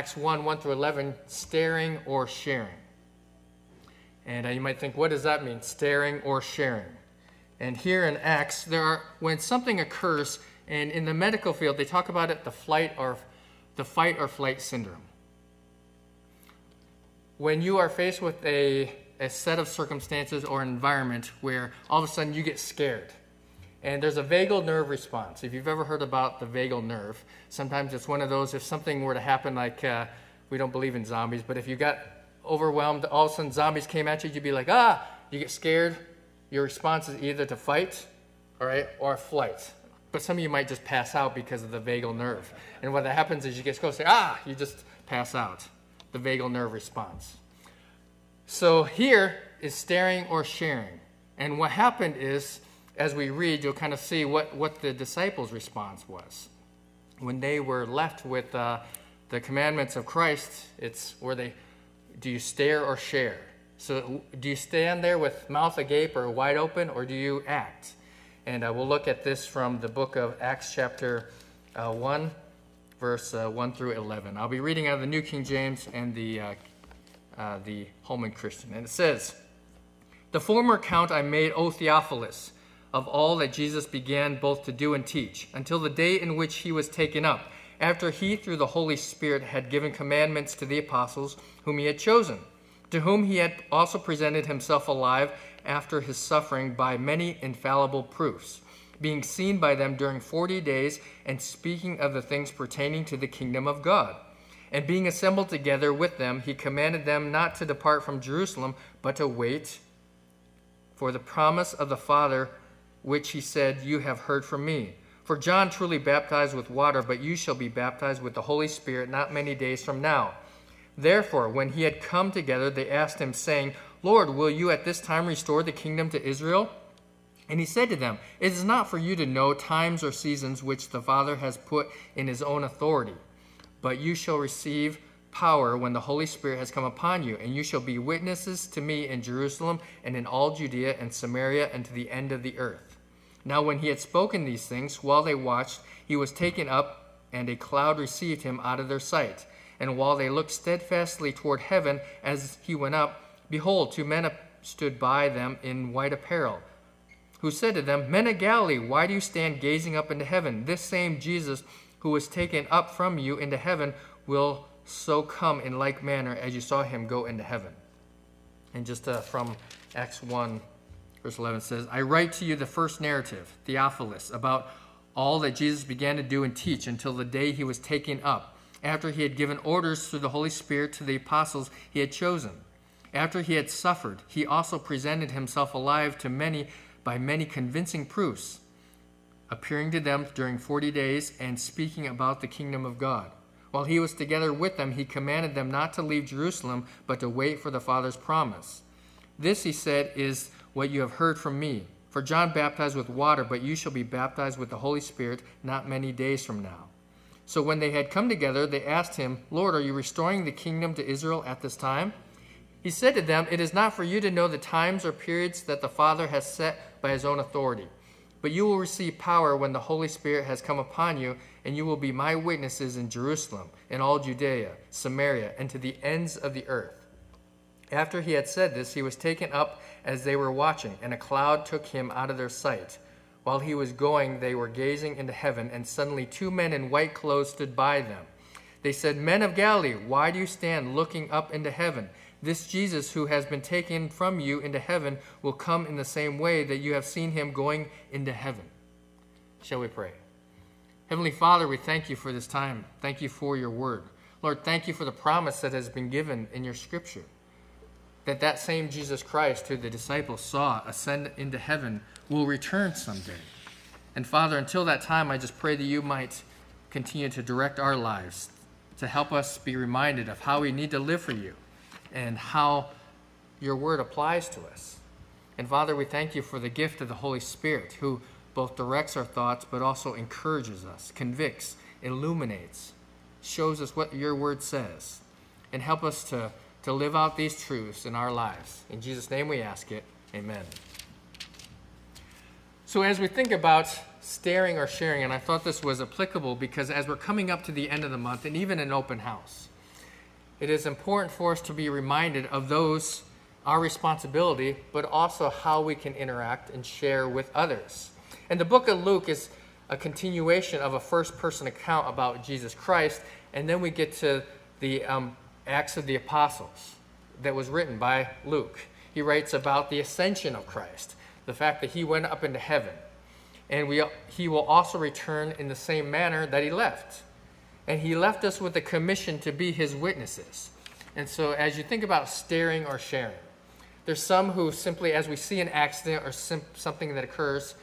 Acts 1 1 through 11, staring or sharing. And uh, you might think, what does that mean, staring or sharing? And here in Acts, there are when something occurs, and in the medical field, they talk about it the flight or the fight or flight syndrome. When you are faced with a, a set of circumstances or environment where all of a sudden you get scared, and there's a vagal nerve response. If you've ever heard about the vagal nerve, sometimes it's one of those, if something were to happen, like uh, we don't believe in zombies, but if you got overwhelmed, all of a sudden zombies came at you, you'd be like, ah, you get scared. Your response is either to fight, all right, or flight. But some of you might just pass out because of the vagal nerve. And what that happens is you get close, say, ah, you just pass out. The vagal nerve response. So here is staring or sharing. And what happened is, as we read, you'll kind of see what, what the disciples' response was. When they were left with uh, the commandments of Christ, it's where they do you stare or share? So, do you stand there with mouth agape or wide open, or do you act? And uh, we'll look at this from the book of Acts, chapter uh, 1, verse uh, 1 through 11. I'll be reading out of the New King James and the, uh, uh, the Holman Christian. And it says, The former account I made, O Theophilus, of all that Jesus began both to do and teach, until the day in which he was taken up after he, through the Holy Spirit, had given commandments to the apostles whom he had chosen, to whom he had also presented himself alive after his suffering by many infallible proofs, being seen by them during forty days, and speaking of the things pertaining to the kingdom of God. And being assembled together with them, he commanded them not to depart from Jerusalem, but to wait for the promise of the Father, which he said, You have heard from me. For John truly baptized with water, but you shall be baptized with the Holy Spirit not many days from now. Therefore, when he had come together, they asked him, saying, Lord, will you at this time restore the kingdom to Israel? And he said to them, It is not for you to know times or seasons which the Father has put in his own authority, but you shall receive power when the Holy Spirit has come upon you, and you shall be witnesses to me in Jerusalem and in all Judea and Samaria and to the end of the earth. Now, when he had spoken these things, while they watched, he was taken up, and a cloud received him out of their sight. And while they looked steadfastly toward heaven as he went up, behold, two men stood by them in white apparel, who said to them, Men of Galilee, why do you stand gazing up into heaven? This same Jesus who was taken up from you into heaven will so come in like manner as you saw him go into heaven. And just uh, from Acts 1 Verse 11 says, I write to you the first narrative, Theophilus, about all that Jesus began to do and teach until the day he was taken up, after he had given orders through the Holy Spirit to the apostles he had chosen. After he had suffered, he also presented himself alive to many by many convincing proofs, appearing to them during forty days and speaking about the kingdom of God. While he was together with them, he commanded them not to leave Jerusalem, but to wait for the Father's promise. This, he said, is what you have heard from me. For John baptized with water, but you shall be baptized with the Holy Spirit not many days from now. So when they had come together, they asked him, Lord, are you restoring the kingdom to Israel at this time? He said to them, It is not for you to know the times or periods that the Father has set by his own authority. But you will receive power when the Holy Spirit has come upon you, and you will be my witnesses in Jerusalem, in all Judea, Samaria, and to the ends of the earth. After he had said this, he was taken up as they were watching, and a cloud took him out of their sight. While he was going, they were gazing into heaven, and suddenly two men in white clothes stood by them. They said, Men of Galilee, why do you stand looking up into heaven? This Jesus who has been taken from you into heaven will come in the same way that you have seen him going into heaven. Shall we pray? Heavenly Father, we thank you for this time. Thank you for your word. Lord, thank you for the promise that has been given in your scripture that that same Jesus Christ who the disciples saw ascend into heaven will return someday. And Father, until that time, I just pray that you might continue to direct our lives, to help us be reminded of how we need to live for you and how your word applies to us. And Father, we thank you for the gift of the Holy Spirit who both directs our thoughts but also encourages us, convicts, illuminates, shows us what your word says, and help us to to live out these truths in our lives. In Jesus' name we ask it. Amen. So, as we think about staring or sharing, and I thought this was applicable because as we're coming up to the end of the month, and even an open house, it is important for us to be reminded of those, our responsibility, but also how we can interact and share with others. And the book of Luke is a continuation of a first person account about Jesus Christ, and then we get to the um, Acts of the Apostles that was written by Luke. He writes about the ascension of Christ, the fact that he went up into heaven. And we, he will also return in the same manner that he left. And he left us with a commission to be his witnesses. And so, as you think about staring or sharing, there's some who simply, as we see an accident or sim- something that occurs,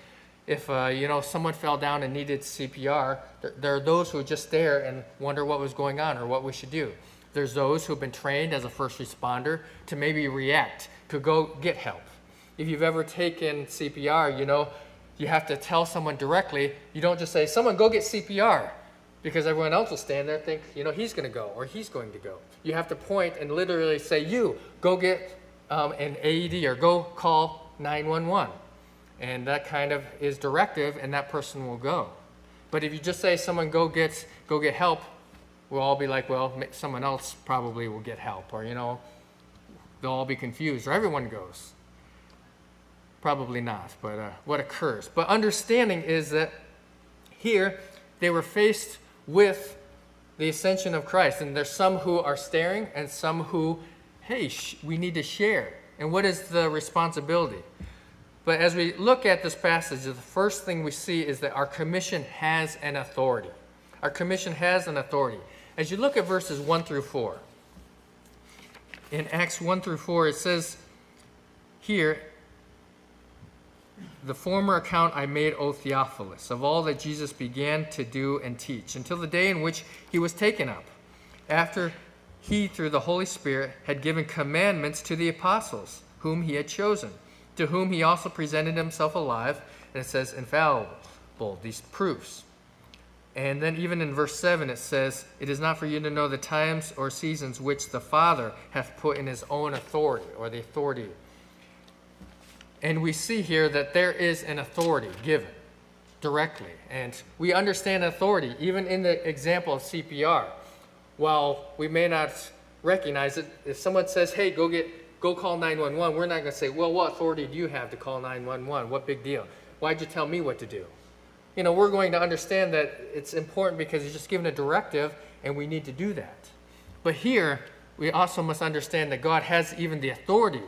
if uh, you know someone fell down and needed CPR, there, there are those who just stare and wonder what was going on or what we should do. There's those who have been trained as a first responder to maybe react, to go get help. If you've ever taken CPR, you know you have to tell someone directly. You don't just say, "Someone go get CPR," because everyone else will stand there and think, you know, he's going to go or he's going to go. You have to point and literally say, "You go get um, an AED or go call 911." and that kind of is directive and that person will go but if you just say someone go get go get help we'll all be like well someone else probably will get help or you know they'll all be confused or everyone goes probably not but uh, what occurs but understanding is that here they were faced with the ascension of christ and there's some who are staring and some who hey sh- we need to share and what is the responsibility but as we look at this passage, the first thing we see is that our commission has an authority. Our commission has an authority. As you look at verses 1 through 4, in Acts 1 through 4, it says here, the former account I made, O Theophilus, of all that Jesus began to do and teach, until the day in which he was taken up, after he, through the Holy Spirit, had given commandments to the apostles, whom he had chosen to whom he also presented himself alive. And it says, infallible, these proofs. And then even in verse 7, it says, It is not for you to know the times or seasons which the Father hath put in his own authority, or the authority. And we see here that there is an authority given directly. And we understand authority, even in the example of CPR. While we may not recognize it, if someone says, Hey, go get go call 911, we're not going to say, well, what authority do you have to call 911? What big deal? Why'd you tell me what to do? You know, we're going to understand that it's important because he's just given a directive and we need to do that. But here, we also must understand that God has even the authority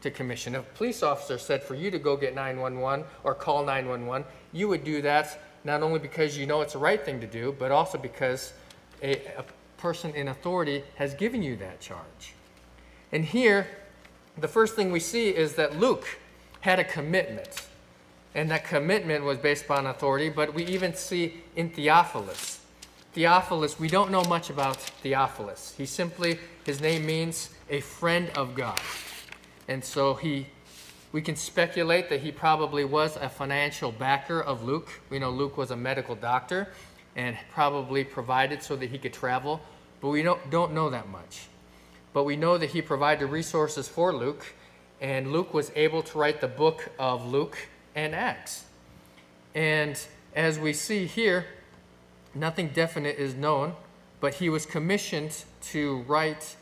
to commission. If a police officer said for you to go get 911 or call 911, you would do that not only because you know it's the right thing to do, but also because a, a person in authority has given you that charge. And here, the first thing we see is that Luke had a commitment. And that commitment was based upon authority, but we even see in Theophilus. Theophilus, we don't know much about Theophilus. He simply, his name means a friend of God. And so he, we can speculate that he probably was a financial backer of Luke. We know Luke was a medical doctor and probably provided so that he could travel, but we don't, don't know that much but we know that he provided resources for Luke, and Luke was able to write the book of Luke and Acts. And as we see here, nothing definite is known, but he was commissioned to write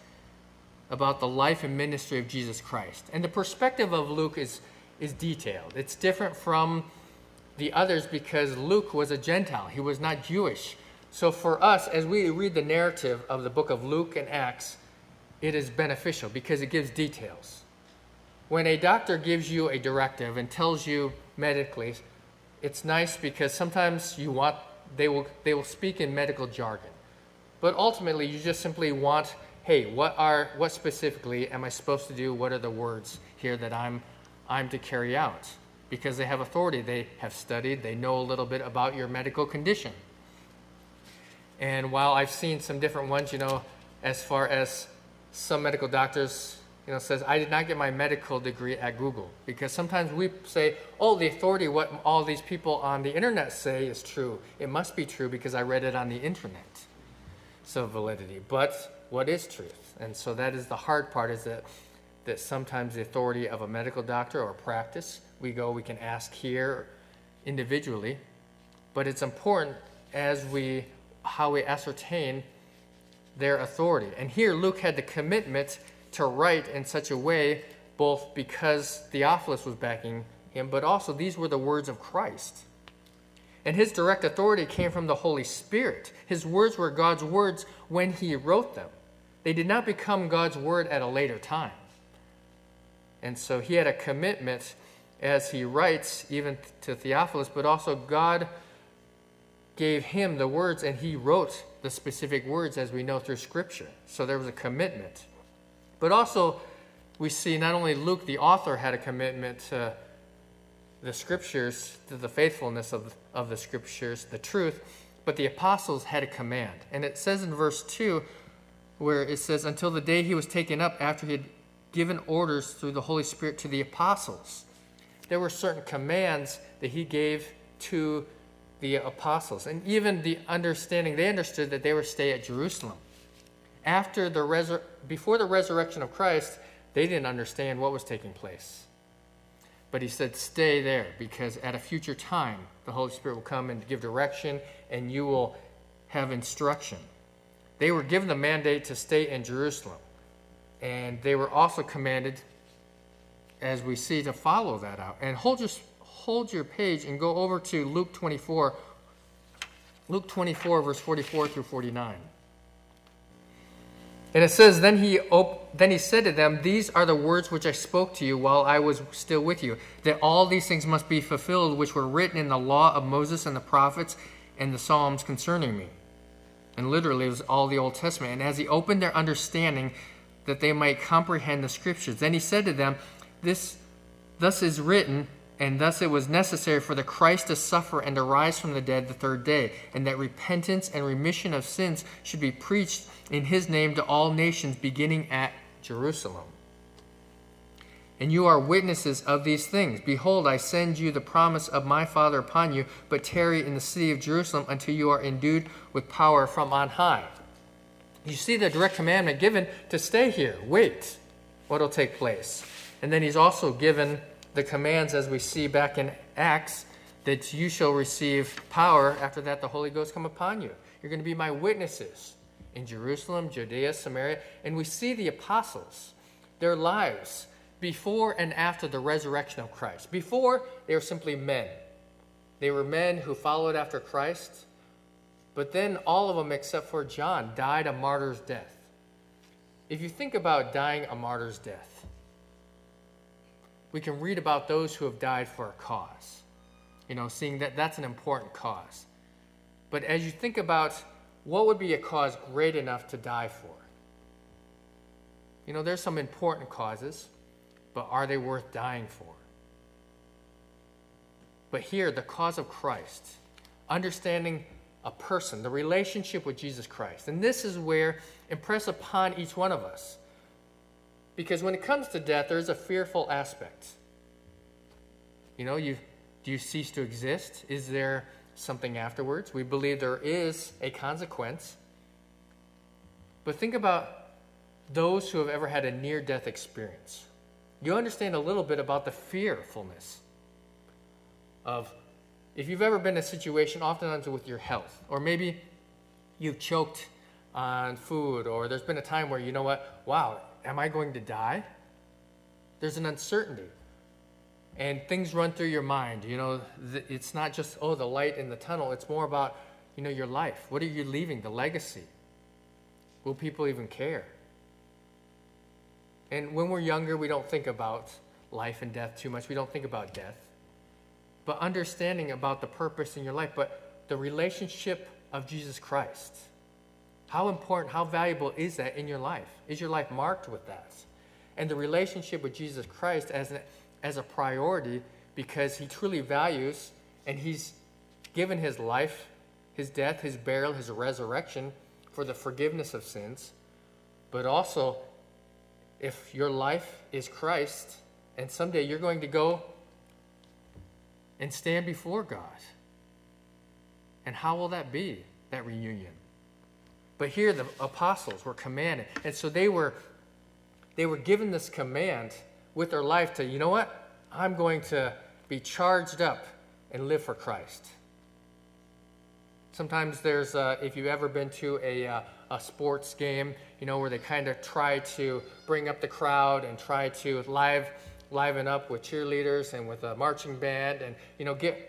about the life and ministry of Jesus Christ. And the perspective of Luke is, is detailed. It's different from the others because Luke was a Gentile, he was not Jewish. So for us, as we read the narrative of the book of Luke and Acts, it is beneficial because it gives details. When a doctor gives you a directive and tells you medically, it's nice because sometimes you want they will they will speak in medical jargon. But ultimately you just simply want, hey, what are what specifically am I supposed to do? What are the words here that I'm I'm to carry out? Because they have authority, they have studied, they know a little bit about your medical condition. And while I've seen some different ones, you know, as far as some medical doctors you know, says, I did not get my medical degree at Google. Because sometimes we say, oh, the authority, what all these people on the internet say is true. It must be true because I read it on the internet. So validity. But what is truth? And so that is the hard part is that, that sometimes the authority of a medical doctor or practice, we go, we can ask here individually. But it's important as we, how we ascertain their authority. And here Luke had the commitment to write in such a way, both because Theophilus was backing him, but also these were the words of Christ. And his direct authority came from the Holy Spirit. His words were God's words when he wrote them. They did not become God's word at a later time. And so he had a commitment as he writes, even to Theophilus, but also God gave him the words and he wrote the specific words as we know through Scripture. So there was a commitment. But also, we see not only Luke, the author, had a commitment to the Scriptures, to the faithfulness of, of the Scriptures, the truth, but the apostles had a command. And it says in verse 2, where it says, Until the day he was taken up after he had given orders through the Holy Spirit to the apostles. There were certain commands that he gave to the apostles. And even the understanding, they understood that they were stay at Jerusalem. After the resur- before the resurrection of Christ, they didn't understand what was taking place. But he said, stay there, because at a future time, the Holy Spirit will come and give direction, and you will have instruction. They were given the mandate to stay in Jerusalem. And they were also commanded, as we see, to follow that out. And hold your, hold your page and go over to Luke 24. Luke 24, verse 44 through 49. And it says, then he, op- then he said to them, These are the words which I spoke to you while I was still with you, that all these things must be fulfilled which were written in the law of Moses and the prophets and the Psalms concerning me. And literally, it was all the Old Testament. And as he opened their understanding, that they might comprehend the scriptures. Then he said to them, This thus is written, and thus it was necessary for the Christ to suffer and to rise from the dead the third day, and that repentance and remission of sins should be preached in his name to all nations, beginning at Jerusalem. And you are witnesses of these things. Behold, I send you the promise of my Father upon you, but tarry in the city of Jerusalem until you are endued with power from on high. You see the direct commandment given to stay here, wait what will take place. And then he's also given the commands, as we see back in Acts, that you shall receive power after that the Holy Ghost come upon you. You're going to be my witnesses in Jerusalem, Judea, Samaria. And we see the apostles, their lives before and after the resurrection of Christ. Before, they were simply men. They were men who followed after Christ but then all of them, except for John, died a martyr's death. If you think about dying a martyr's death, we can read about those who have died for a cause. You know, seeing that that's an important cause. But as you think about what would be a cause great enough to die for? You know, there's some important causes, but are they worth dying for? But here, the cause of Christ, understanding a person, the relationship with Jesus Christ. And this is where impress upon each one of us. Because when it comes to death, there is a fearful aspect. You know, you do you cease to exist? Is there something afterwards? We believe there is a consequence. But think about those who have ever had a near death experience. You understand a little bit about the fearfulness of if you've ever been in a situation, oftentimes with your health, or maybe you've choked on food, or there's been a time where you know what, wow, am I going to die? There's an uncertainty. And things run through your mind. You know, it's not just, oh, the light in the tunnel. It's more about, you know, your life. What are you leaving? The legacy. Will people even care? And when we're younger, we don't think about life and death too much. We don't think about death but understanding about the purpose in your life, but the relationship of Jesus Christ. How important, how valuable is that in your life? Is your life marked with that? And the relationship with Jesus Christ as, an, as a priority because he truly values and he's given his life, his death, his burial, his resurrection for the forgiveness of sins. But also, if your life is Christ, and someday you're going to go and stand before God. And how will that be, that reunion? But here the apostles were commanded. And so they were they were given this command with their life to, you know what? I'm going to be charged up and live for Christ. Sometimes there's, uh, if you've ever been to a, uh, a sports game, you know, where they kind of try to bring up the crowd and try to live, liven up with cheerleaders and with a marching band and, you know, get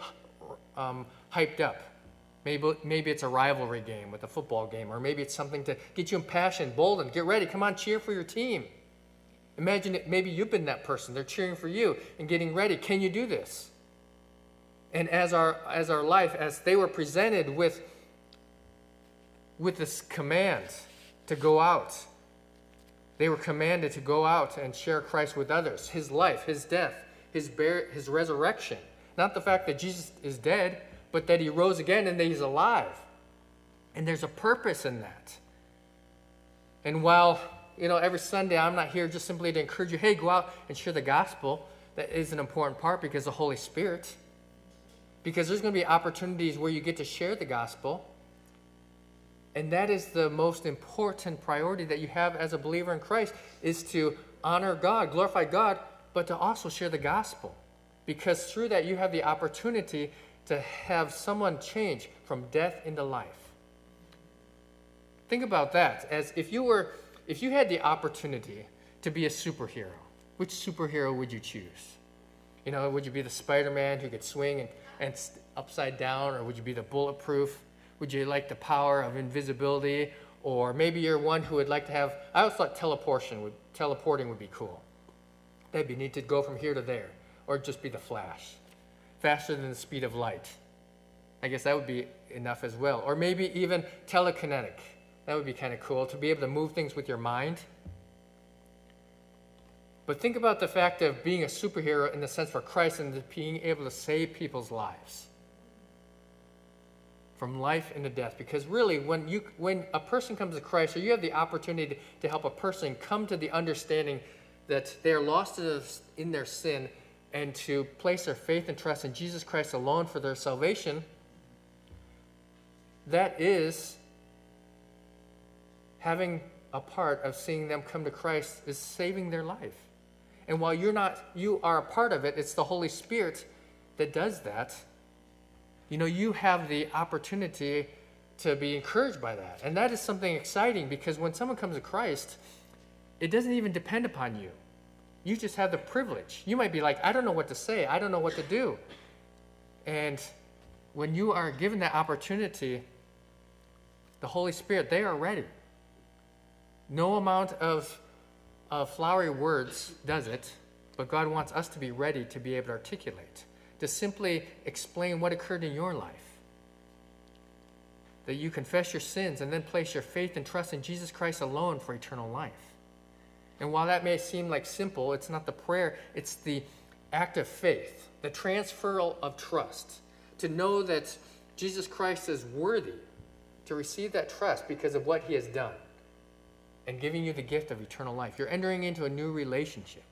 um, hyped up. Maybe, maybe it's a rivalry game with a football game, or maybe it's something to get you impassioned, bold, and get ready. Come on, cheer for your team. Imagine it, maybe you've been that person. They're cheering for you and getting ready. Can you do this? And as our, as our life, as they were presented with, with this command to go out, they were commanded to go out and share Christ with others, his life, his death, his, bear, his resurrection. Not the fact that Jesus is dead, but that he rose again and that he's alive. And there's a purpose in that. And while, you know, every Sunday I'm not here just simply to encourage you, hey, go out and share the gospel, that is an important part because the Holy Spirit because there's going to be opportunities where you get to share the gospel. And that is the most important priority that you have as a believer in Christ is to honor God, glorify God, but to also share the gospel. Because through that you have the opportunity to have someone change from death into life. Think about that as if you were if you had the opportunity to be a superhero, which superhero would you choose? You know, would you be the Spider-Man who could swing and and upside down, or would you be the bulletproof? Would you like the power of invisibility? Or maybe you're one who would like to have, I always thought teleportation would, teleporting would be cool. That'd be neat to go from here to there, or just be the flash, faster than the speed of light. I guess that would be enough as well. Or maybe even telekinetic. That would be kind of cool to be able to move things with your mind. But think about the fact of being a superhero in the sense for Christ and being able to save people's lives from life into death. Because really, when, you, when a person comes to Christ, or you have the opportunity to help a person come to the understanding that they are lost in their sin and to place their faith and trust in Jesus Christ alone for their salvation, that is having a part of seeing them come to Christ is saving their life. And while you're not, you are a part of it, it's the Holy Spirit that does that. You know, you have the opportunity to be encouraged by that. And that is something exciting because when someone comes to Christ, it doesn't even depend upon you. You just have the privilege. You might be like, I don't know what to say, I don't know what to do. And when you are given that opportunity, the Holy Spirit, they are ready. No amount of uh, flowery words does it, but God wants us to be ready to be able to articulate, to simply explain what occurred in your life. That you confess your sins and then place your faith and trust in Jesus Christ alone for eternal life. And while that may seem like simple, it's not the prayer, it's the act of faith, the transferal of trust, to know that Jesus Christ is worthy to receive that trust because of what he has done and giving you the gift of eternal life. You're entering into a new relationship.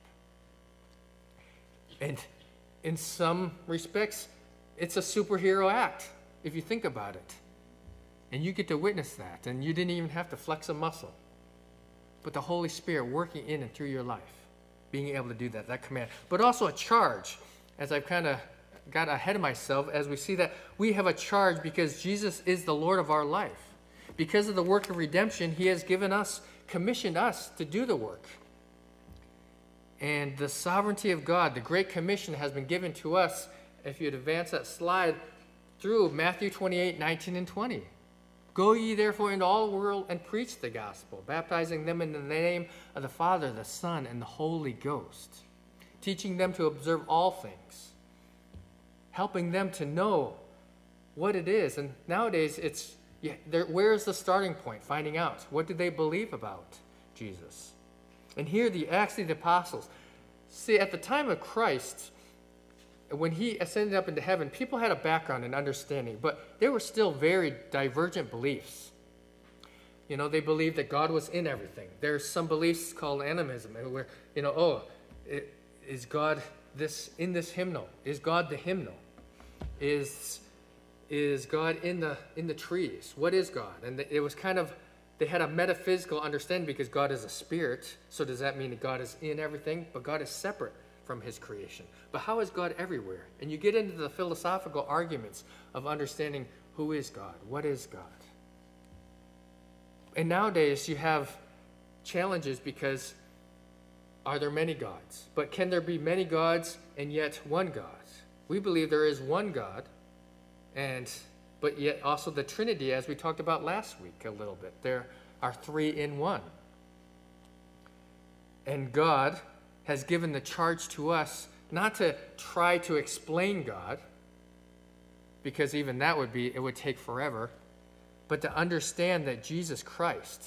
And in some respects, it's a superhero act if you think about it. And you get to witness that, and you didn't even have to flex a muscle. But the Holy Spirit working in and through your life, being able to do that, that command. But also a charge, as I've kind of got ahead of myself, as we see that we have a charge because Jesus is the Lord of our life. Because of the work of redemption, He has given us commissioned us to do the work. And the sovereignty of God, the Great Commission, has been given to us, if you'd advance that slide, through Matthew 28 19 and 20. Go ye therefore into all the world and preach the gospel, baptizing them in the name of the Father, the Son, and the Holy Ghost, teaching them to observe all things, helping them to know what it is. And nowadays, it's yeah, where's the starting point? Finding out. What did they believe about Jesus? And here, the Acts of the Apostles. See, at the time of Christ, when he ascended up into heaven, people had a background and understanding, but there were still very divergent beliefs. You know, they believed that God was in everything. There's some beliefs called animism, where, you know, oh, is God this in this hymnal? Is God the hymnal? Is is God in the in the trees? What is God? And it was kind of they had a metaphysical understanding because God is a spirit. So does that mean that God is in everything? But God is separate from his creation. But how is God everywhere? And you get into the philosophical arguments of understanding who is God? What is God? And nowadays you have challenges because are there many gods? But can there be many gods and yet one God? We believe there is one God, and but yet also the Trinity, as we talked about last week a little bit. There are three in one. And God has given the charge to us not to try to explain God, because even that would be, it would take forever, but to understand that Jesus Christ,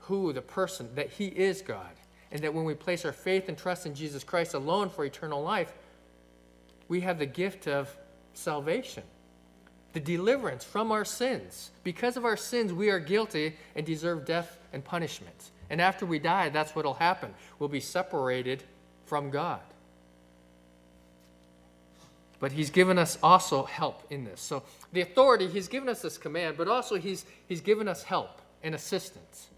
who the person, that He is God, and that when we place our faith and trust in Jesus Christ alone for eternal life, we have the gift of salvation, the deliverance from our sins. Because of our sins, we are guilty and deserve death and punishment. And after we die, that's what will happen. We'll be separated from God. But he's given us also help in this. So the authority, he's given us this command, but also he's, he's given us help and assistance.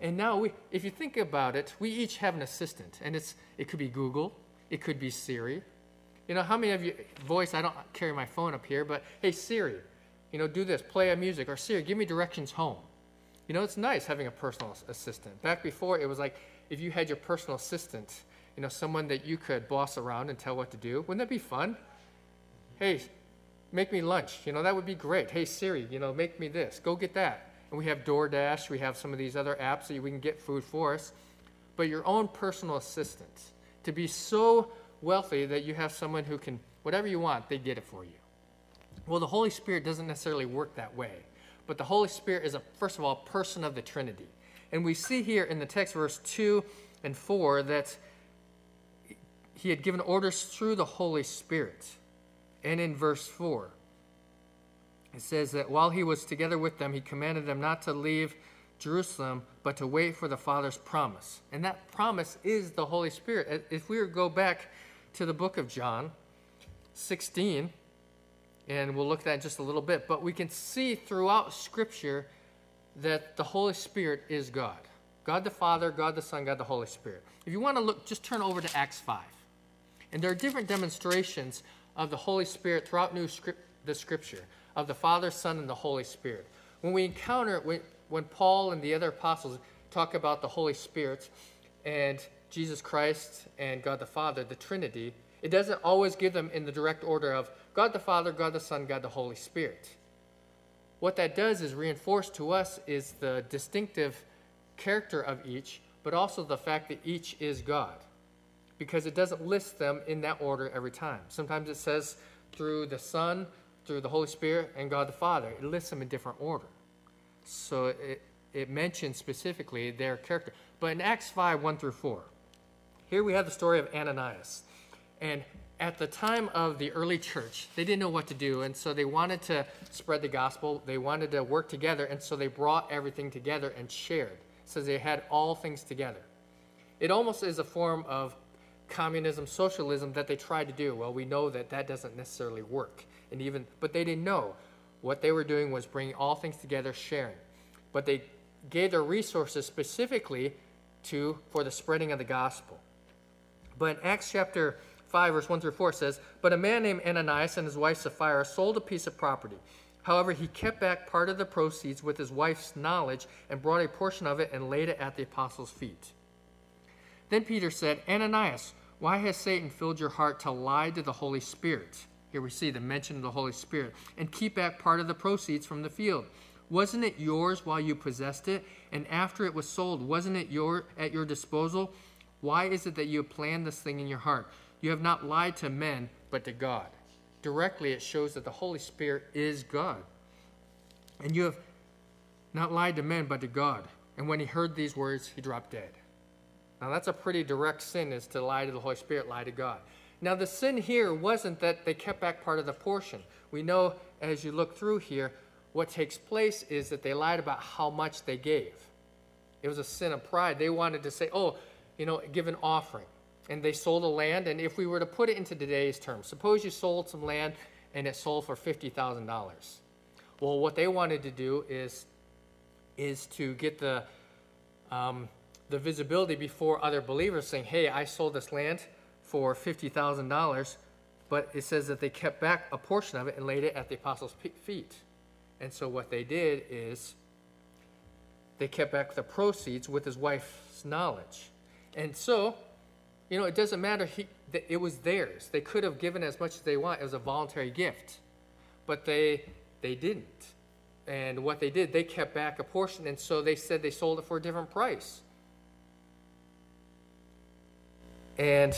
And now, we, if you think about it, we each have an assistant. And it's, it could be Google, it could be Siri. You know, how many of you, voice, I don't carry my phone up here, but hey, Siri, you know, do this, play a music, or Siri, give me directions home. You know, it's nice having a personal assistant. Back before, it was like if you had your personal assistant, you know, someone that you could boss around and tell what to do. Wouldn't that be fun? Hey, make me lunch. You know, that would be great. Hey, Siri, you know, make me this. Go get that. And we have DoorDash. We have some of these other apps that we can get food for us. But your own personal assistant, to be so wealthy that you have someone who can, whatever you want, they get it for you. Well, the Holy Spirit doesn't necessarily work that way. But the Holy Spirit is, a, first of all, person of the Trinity. And we see here in the text, verse 2 and 4, that he had given orders through the Holy Spirit. And in verse 4, it says that while he was together with them, he commanded them not to leave Jerusalem, but to wait for the Father's promise. And that promise is the Holy Spirit. If we go back to the book of John 16, and we'll look at that in just a little bit. But we can see throughout Scripture that the Holy Spirit is God God the Father, God the Son, God the Holy Spirit. If you want to look, just turn over to Acts 5. And there are different demonstrations of the Holy Spirit throughout New script, the Scripture of the Father, Son, and the Holy Spirit. When we encounter, when, when Paul and the other apostles talk about the Holy Spirit and Jesus Christ and God the Father, the Trinity, it doesn't always give them in the direct order of God the Father, God the Son, God the Holy Spirit. What that does is reinforce to us is the distinctive character of each, but also the fact that each is God. Because it doesn't list them in that order every time. Sometimes it says through the Son, through the Holy Spirit, and God the Father. It lists them in different order. So it, it mentions specifically their character. But in Acts 5 1 through 4, here we have the story of Ananias. And at the time of the early church, they didn't know what to do, and so they wanted to spread the gospel. They wanted to work together, and so they brought everything together and shared. So they had all things together. It almost is a form of communism, socialism that they tried to do. Well, we know that that doesn't necessarily work, and even but they didn't know what they were doing was bringing all things together, sharing. But they gave their resources specifically to for the spreading of the gospel. But in Acts chapter 5, verse 1 through 4 says, But a man named Ananias and his wife Sapphira sold a piece of property. However, he kept back part of the proceeds with his wife's knowledge and brought a portion of it and laid it at the apostles' feet. Then Peter said, Ananias, why has Satan filled your heart to lie to the Holy Spirit? Here we see the mention of the Holy Spirit. And keep back part of the proceeds from the field. Wasn't it yours while you possessed it? And after it was sold, wasn't it your, at your disposal? Why is it that you have planned this thing in your heart? You have not lied to men, but to God. Directly, it shows that the Holy Spirit is God. And you have not lied to men, but to God. And when he heard these words, he dropped dead. Now, that's a pretty direct sin, is to lie to the Holy Spirit, lie to God. Now, the sin here wasn't that they kept back part of the portion. We know as you look through here, what takes place is that they lied about how much they gave. It was a sin of pride. They wanted to say, oh, you know, give an offering and they sold the land. And if we were to put it into today's terms, suppose you sold some land and it sold for $50,000. Well, what they wanted to do is, is to get the, um, the visibility before other believers saying, hey, I sold this land for $50,000, but it says that they kept back a portion of it and laid it at the apostles' feet. And so what they did is they kept back the proceeds with his wife's knowledge. And so, you know, it doesn't matter. He, it was theirs. They could have given as much as they want. It was a voluntary gift. But they, they didn't. And what they did, they kept back a portion. And so they said they sold it for a different price. And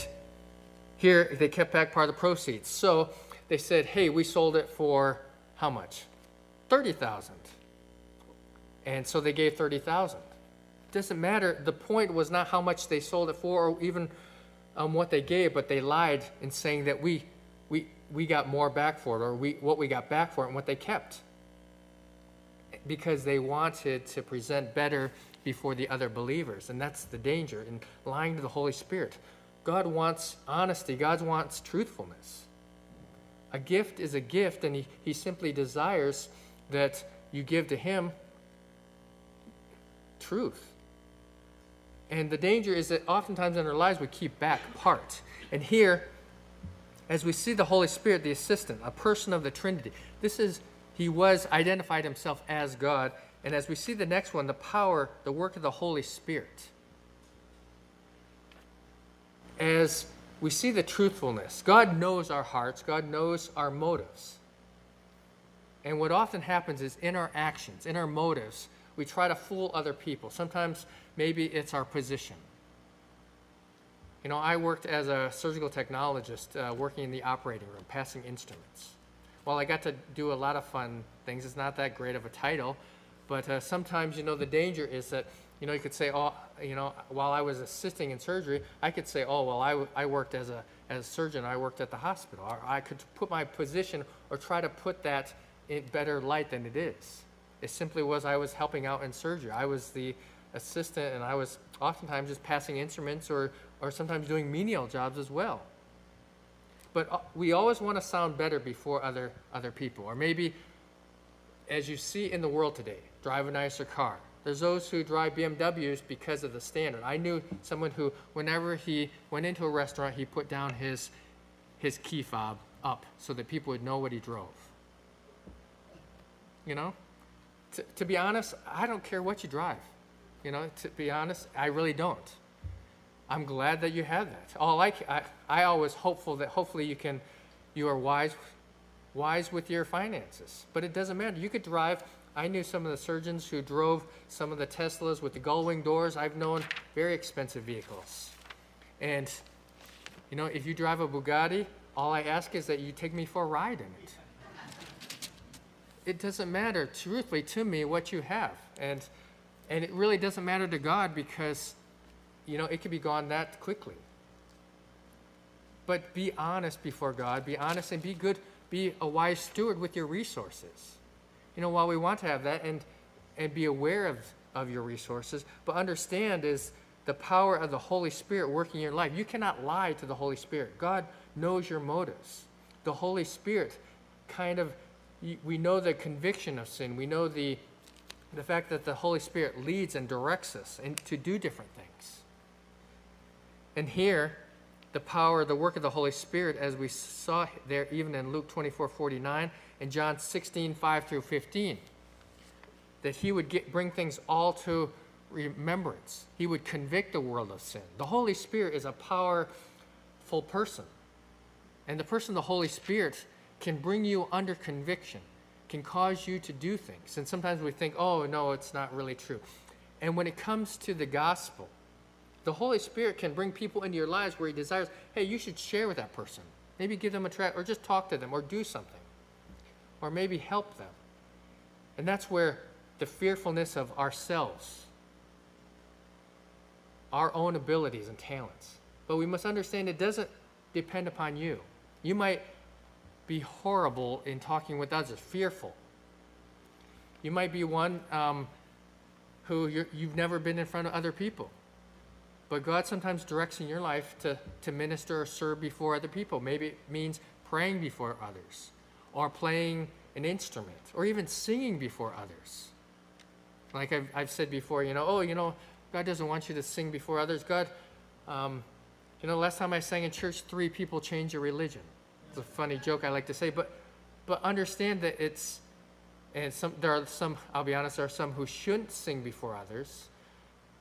here they kept back part of the proceeds. So they said, hey, we sold it for how much? 30,000. And so they gave thirty thousand. It Doesn't matter. The point was not how much they sold it for or even um, what they gave, but they lied in saying that we, we, we got more back for it or we, what we got back for it and what they kept. Because they wanted to present better before the other believers. And that's the danger in lying to the Holy Spirit. God wants honesty, God wants truthfulness. A gift is a gift, and He, he simply desires that you give to Him truth. And the danger is that oftentimes in our lives we keep back part. And here, as we see the Holy Spirit, the assistant, a person of the Trinity, this is, he was identified himself as God. And as we see the next one, the power, the work of the Holy Spirit. As we see the truthfulness, God knows our hearts, God knows our motives. And what often happens is in our actions, in our motives, we try to fool other people. Sometimes maybe it's our position. You know, I worked as a surgical technologist uh, working in the operating room, passing instruments. While I got to do a lot of fun things, it's not that great of a title, but uh, sometimes, you know, the danger is that, you know, you could say, oh, you know, while I was assisting in surgery, I could say, oh, well, I, I worked as a, as a surgeon, I worked at the hospital. Or I could put my position or try to put that in better light than it is. It simply was I was helping out in surgery. I was the assistant and I was oftentimes just passing instruments or, or sometimes doing menial jobs as well. But uh, we always want to sound better before other, other people. Or maybe, as you see in the world today, drive a nicer car. There's those who drive BMWs because of the standard. I knew someone who, whenever he went into a restaurant, he put down his, his key fob up so that people would know what he drove. You know? to, to be honest, I don't care what you drive. You know, to be honest, I really don't. I'm glad that you have that. All I, I, I always hopeful that hopefully you can, you are wise, wise with your finances. But it doesn't matter. You could drive. I knew some of the surgeons who drove some of the Teslas with the gull wing doors. I've known very expensive vehicles. And, you know, if you drive a Bugatti, all I ask is that you take me for a ride in it it doesn't matter, truthfully, to me, what you have. And, and it really doesn't matter to God because, you know, it could be gone that quickly. But be honest before God. Be honest and be good. Be a wise steward with your resources. You know, while we want to have that and, and be aware of, of your resources, but understand is the power of the Holy Spirit working in your life. You cannot lie to the Holy Spirit. God knows your motives. The Holy Spirit kind of we know the conviction of sin. We know the, the fact that the Holy Spirit leads and directs us and to do different things. And here, the power, the work of the Holy Spirit, as we saw there even in Luke 24 49 and John 16 5 through 15, that he would get, bring things all to remembrance. He would convict the world of sin. The Holy Spirit is a powerful person. And the person of the Holy Spirit can bring you under conviction, can cause you to do things. And sometimes we think, oh, no, it's not really true. And when it comes to the gospel, the Holy Spirit can bring people into your lives where He desires, hey, you should share with that person. Maybe give them a track, or just talk to them, or do something, or maybe help them. And that's where the fearfulness of ourselves, our own abilities and talents. But we must understand it doesn't depend upon you. You might be horrible in talking with others, fearful. You might be one um, who you've never been in front of other people. But God sometimes directs in your life to, to minister or serve before other people. Maybe it means praying before others, or playing an instrument, or even singing before others. Like I've, I've said before, you know, oh, you know, God doesn't want you to sing before others. God, um, you know, last time I sang in church, three people changed your religion. It's a funny joke I like to say, but but understand that it's and some there are some I'll be honest, there are some who shouldn't sing before others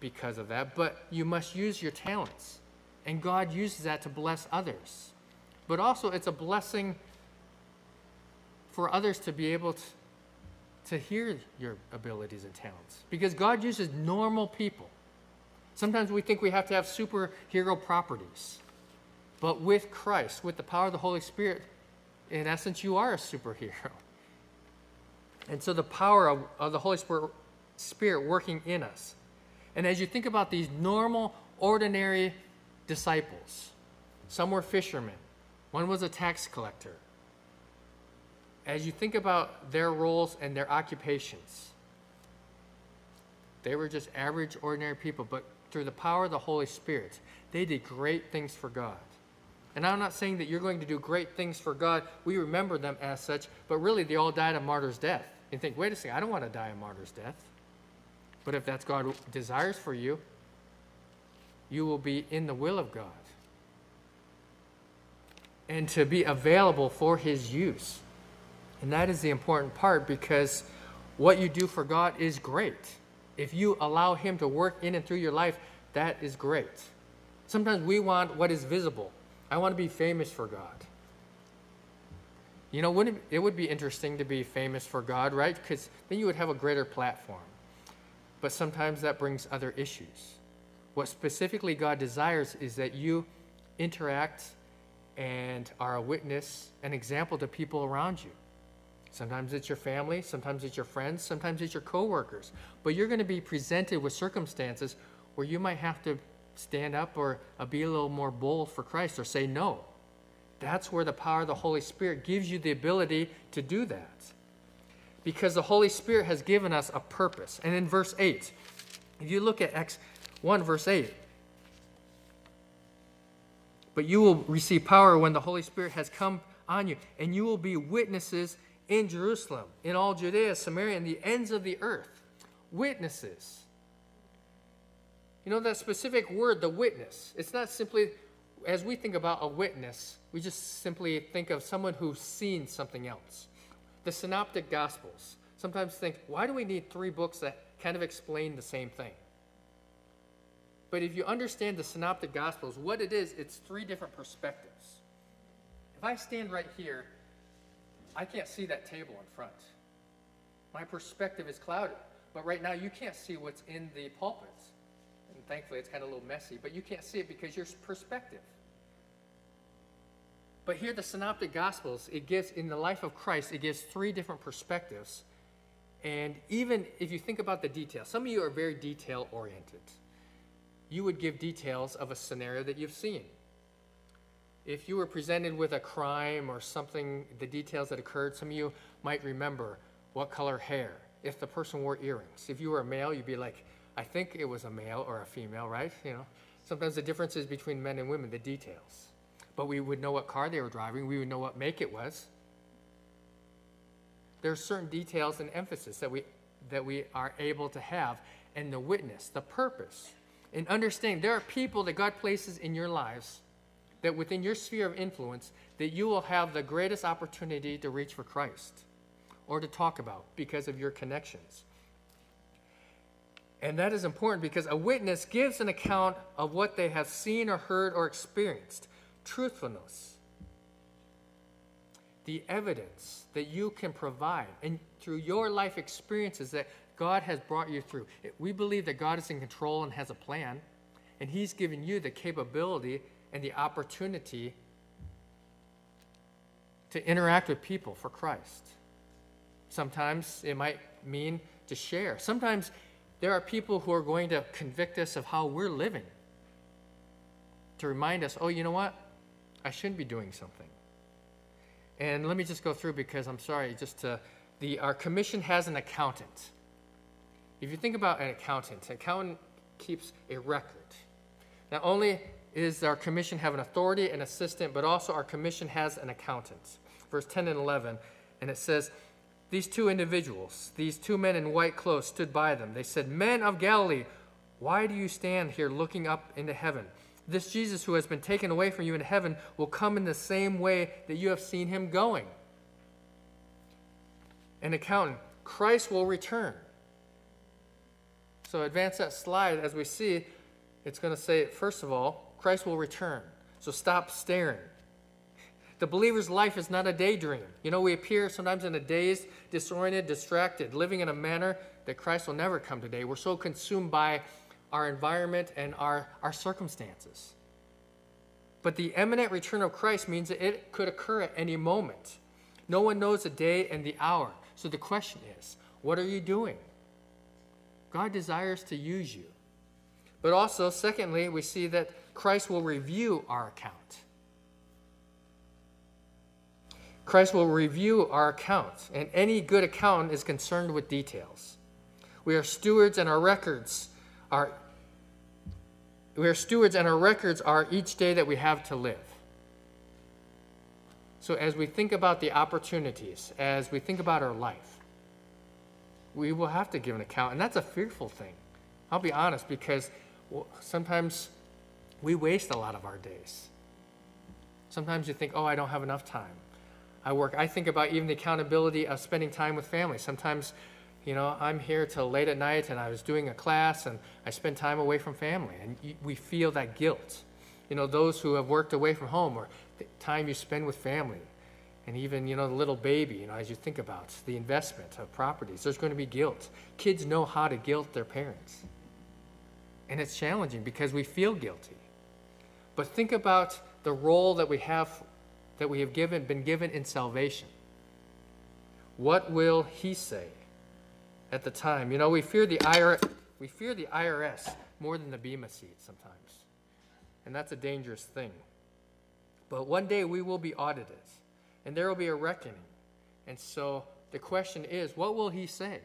because of that, but you must use your talents. And God uses that to bless others. But also it's a blessing for others to be able to, to hear your abilities and talents. Because God uses normal people. Sometimes we think we have to have superhero properties. But with Christ, with the power of the Holy Spirit, in essence, you are a superhero. And so the power of, of the Holy Spirit, Spirit working in us. And as you think about these normal, ordinary disciples, some were fishermen, one was a tax collector. As you think about their roles and their occupations, they were just average, ordinary people, but through the power of the Holy Spirit, they did great things for God. And I'm not saying that you're going to do great things for God. We remember them as such, but really they all died a martyr's death. And think, wait a second, I don't want to die a martyr's death. But if that's God desires for you, you will be in the will of God. And to be available for His use. And that is the important part because what you do for God is great. If you allow Him to work in and through your life, that is great. Sometimes we want what is visible. I want to be famous for God. You know, wouldn't it, it would be interesting to be famous for God, right? Because then you would have a greater platform. But sometimes that brings other issues. What specifically God desires is that you interact and are a witness, an example to people around you. Sometimes it's your family, sometimes it's your friends, sometimes it's your coworkers. But you're going to be presented with circumstances where you might have to stand up or uh, be a little more bold for Christ or say no. That's where the power of the Holy Spirit gives you the ability to do that. Because the Holy Spirit has given us a purpose. And in verse 8, if you look at Acts 1, verse 8, but you will receive power when the Holy Spirit has come on you, and you will be witnesses in Jerusalem, in all Judea, Samaria, and the ends of the earth. Witnesses. You know that specific word, the witness. It's not simply, as we think about a witness, we just simply think of someone who's seen something else. The Synoptic Gospels sometimes think, why do we need three books that kind of explain the same thing? But if you understand the Synoptic Gospels, what it is, it's three different perspectives. If I stand right here, I can't see that table in front. My perspective is clouded. But right now, you can't see what's in the pulpits. Thankfully, it's kind of a little messy, but you can't see it because your perspective. But here, the Synoptic Gospels, it gives, in the life of Christ, it gives three different perspectives. And even if you think about the details, some of you are very detail oriented. You would give details of a scenario that you've seen. If you were presented with a crime or something, the details that occurred, some of you might remember what color hair, if the person wore earrings. If you were a male, you'd be like, I think it was a male or a female, right? You know, sometimes the differences between men and women, the details but we would know what car they were driving, we would know what make it was. There are certain details and emphasis that we, that we are able to have, and the witness, the purpose. And understanding there are people that God places in your lives that within your sphere of influence that you will have the greatest opportunity to reach for Christ or to talk about because of your connections. And that is important because a witness gives an account of what they have seen or heard or experienced truthfulness, the evidence that you can provide, and through your life experiences that God has brought you through. We believe that God is in control and has a plan, and He's given you the capability and the opportunity to interact with people for Christ. Sometimes it might mean to share. Sometimes there are people who are going to convict us of how we're living, to remind us, oh, you know what? I shouldn't be doing something. And let me just go through because I'm sorry, just to, the, our commission has an accountant. If you think about an accountant, an accountant keeps a record. Not only is our commission have an authority, an assistant, but also our commission has an accountant. Verse 10 and 11, and it says, These two individuals, these two men in white clothes, stood by them. They said, Men of Galilee, Why do you stand here looking up into heaven? This Jesus who has been taken away from you in heaven will come in the same way that you have seen him going. An accountant, Christ will return. So advance that slide as we see, it's going to say, first of all, Christ will return. So stop staring. The believer's life is not a daydream. You know, we appear sometimes in a dazed, disoriented, distracted, living in a manner that Christ will never come today. We're so consumed by our environment and our, our circumstances. But the imminent return of Christ means that it could occur at any moment. No one knows the day and the hour. So the question is, what are you doing? God desires to use you. But also, secondly, we see that Christ will review our account. Christ will review our accounts, and any good accountant is concerned with details. We are stewards, and our records are we are stewards, and our records are each day that we have to live. So, as we think about the opportunities, as we think about our life, we will have to give an account, and that's a fearful thing. I'll be honest, because sometimes we waste a lot of our days. Sometimes you think, oh, I don't have enough time. I work. I think about even the accountability of spending time with family. Sometimes, you know, I'm here till late at night and I was doing a class and I spend time away from family. And we feel that guilt. You know, those who have worked away from home or the time you spend with family. And even, you know, the little baby, you know, as you think about the investment of properties, there's going to be guilt. Kids know how to guilt their parents. And it's challenging because we feel guilty. But think about the role that we have that we have given, been given in salvation. What will he say at the time? You know, we fear the IRS, we fear the IRS more than the Bema seat sometimes. And that's a dangerous thing. But one day we will be audited, and there will be a reckoning. And so the question is, what will he say?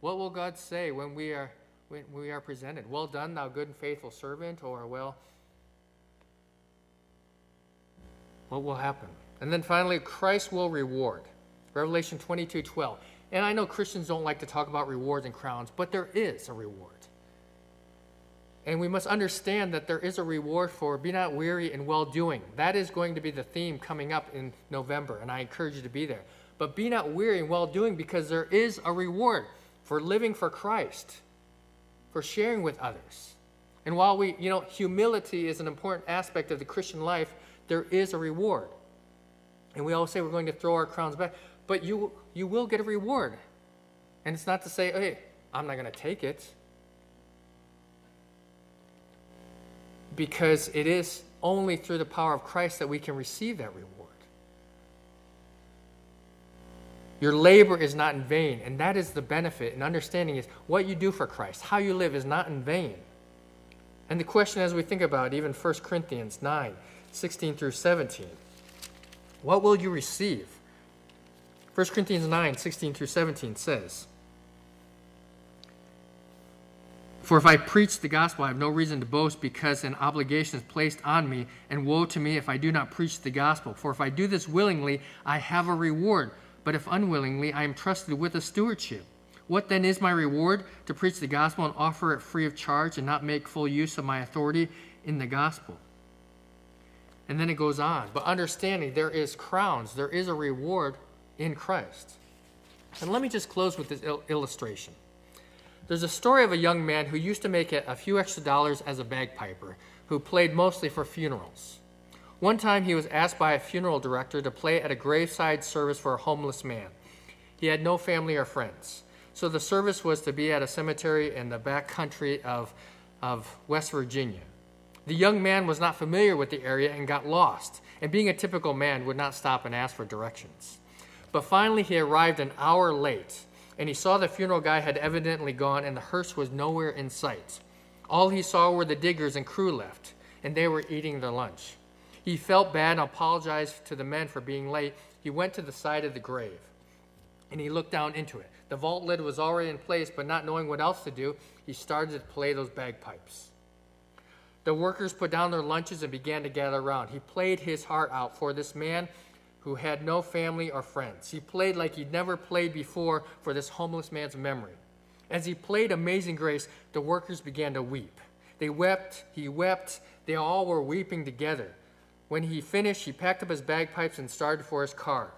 What will God say when we are when we are presented? Well done, thou good and faithful servant, or well, what will happen? And then finally, Christ will reward. Revelation 22 12. And I know Christians don't like to talk about rewards and crowns, but there is a reward. And we must understand that there is a reward for be not weary in well doing. That is going to be the theme coming up in November, and I encourage you to be there. But be not weary in well doing because there is a reward for living for Christ, for sharing with others. And while we, you know, humility is an important aspect of the Christian life, there is a reward. And we always say we're going to throw our crowns back, but you, you will get a reward. And it's not to say, hey, I'm not going to take it. Because it is only through the power of Christ that we can receive that reward. Your labor is not in vain, and that is the benefit and understanding is what you do for Christ, how you live is not in vain. And the question as we think about it, even 1 Corinthians 9, 16 through 17. What will you receive? 1 Corinthians 9, 16 through 17 says, For if I preach the gospel, I have no reason to boast because an obligation is placed on me, and woe to me if I do not preach the gospel. For if I do this willingly, I have a reward, but if unwillingly, I am trusted with a stewardship. What then is my reward? To preach the gospel and offer it free of charge and not make full use of my authority in the gospel. And then it goes on. But understanding there is crowns, there is a reward in Christ. And let me just close with this il- illustration. There's a story of a young man who used to make a few extra dollars as a bagpiper, who played mostly for funerals. One time he was asked by a funeral director to play at a graveside service for a homeless man. He had no family or friends. So the service was to be at a cemetery in the back country of, of West Virginia. The young man was not familiar with the area and got lost, and being a typical man, would not stop and ask for directions. But finally, he arrived an hour late, and he saw the funeral guy had evidently gone, and the hearse was nowhere in sight. All he saw were the diggers and crew left, and they were eating their lunch. He felt bad and apologized to the men for being late. He went to the side of the grave, and he looked down into it. The vault lid was already in place, but not knowing what else to do, he started to play those bagpipes. The workers put down their lunches and began to gather around. He played his heart out for this man who had no family or friends. He played like he'd never played before for this homeless man's memory. As he played Amazing Grace, the workers began to weep. They wept, he wept, they all were weeping together. When he finished, he packed up his bagpipes and started for his car.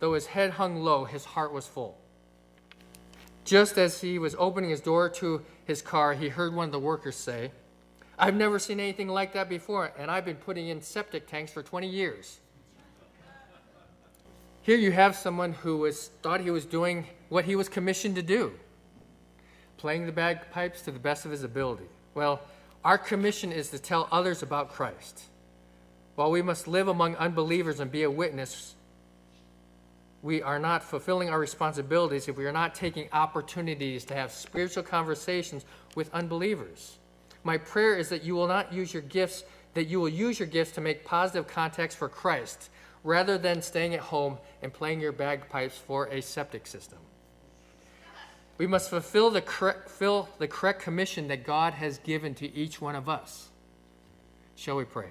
Though his head hung low, his heart was full. Just as he was opening his door to his car, he heard one of the workers say, I've never seen anything like that before, and I've been putting in septic tanks for 20 years. Here you have someone who was, thought he was doing what he was commissioned to do, playing the bagpipes to the best of his ability. Well, our commission is to tell others about Christ. While we must live among unbelievers and be a witness, we are not fulfilling our responsibilities if we are not taking opportunities to have spiritual conversations with unbelievers. My prayer is that you will not use your gifts, that you will use your gifts to make positive contacts for Christ rather than staying at home and playing your bagpipes for a septic system. We must fulfill the correct, fill the correct commission that God has given to each one of us. Shall we pray?